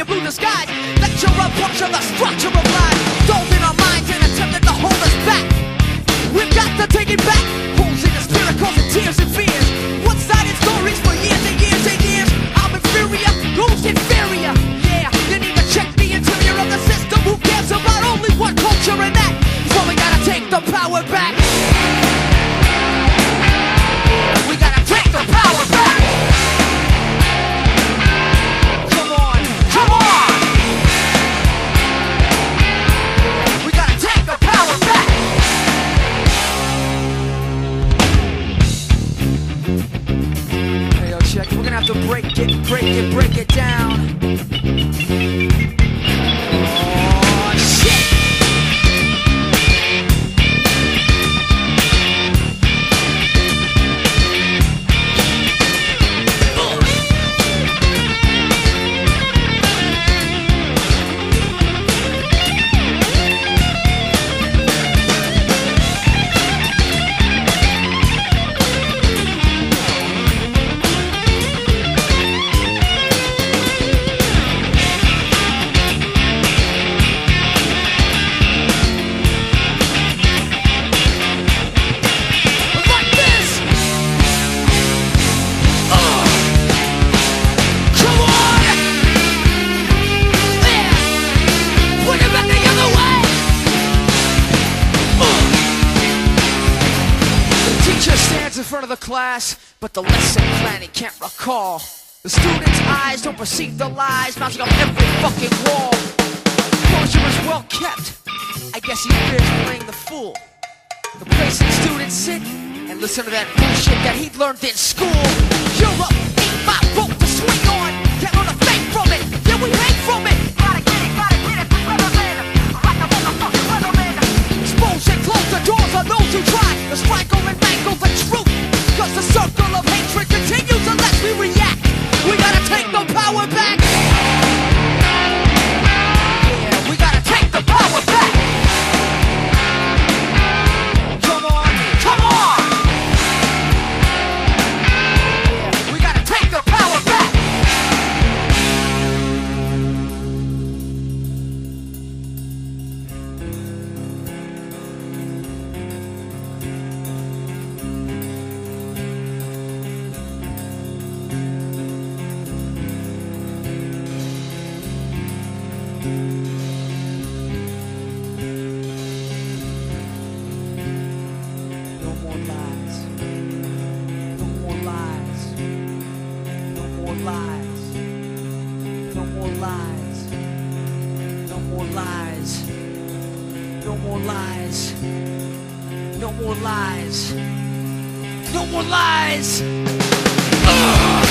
your blue skies. Lecture of rupture, the structure of front of the class, but the lesson plan he can't recall. The students' eyes don't perceive the lies mounting on every fucking wall. Closure is well kept. I guess he fears playing the fool. The place the students sit and listen to that bullshit that he learned in school. Europe ain't my rope to swing on. lies. No more lies. No more lies. No more lies. Ugh!